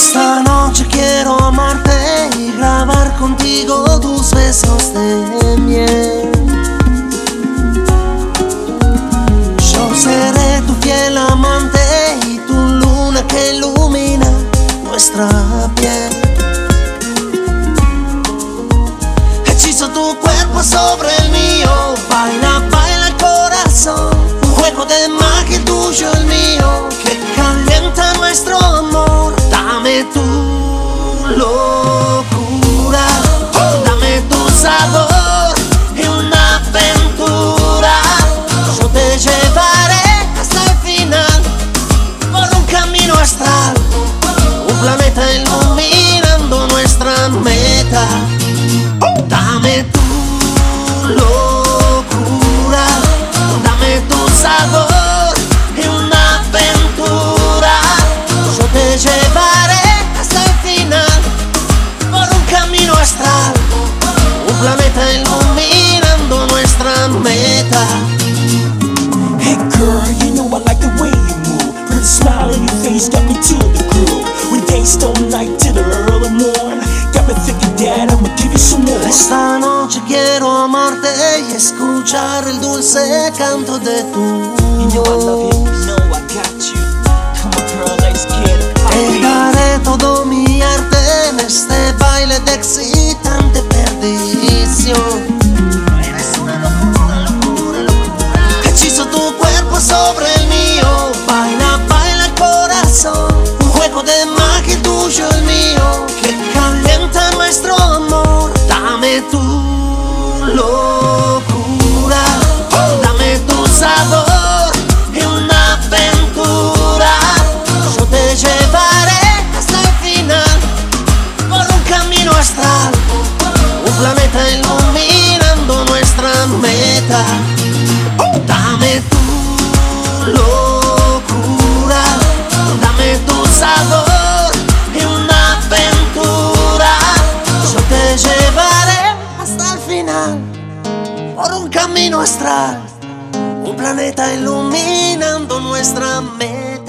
Esta noche quiero amarte y grabar contigo tus besos de miel. Yo seré tu fiel amante y tu luna que ilumina nuestra piel. Hechizo tu cuerpo sobre el mío, baila. locura. Dame tu sabor. y escuchar el dulce canto de tu voz. un camino astral, un planeta iluminando nuestra mente.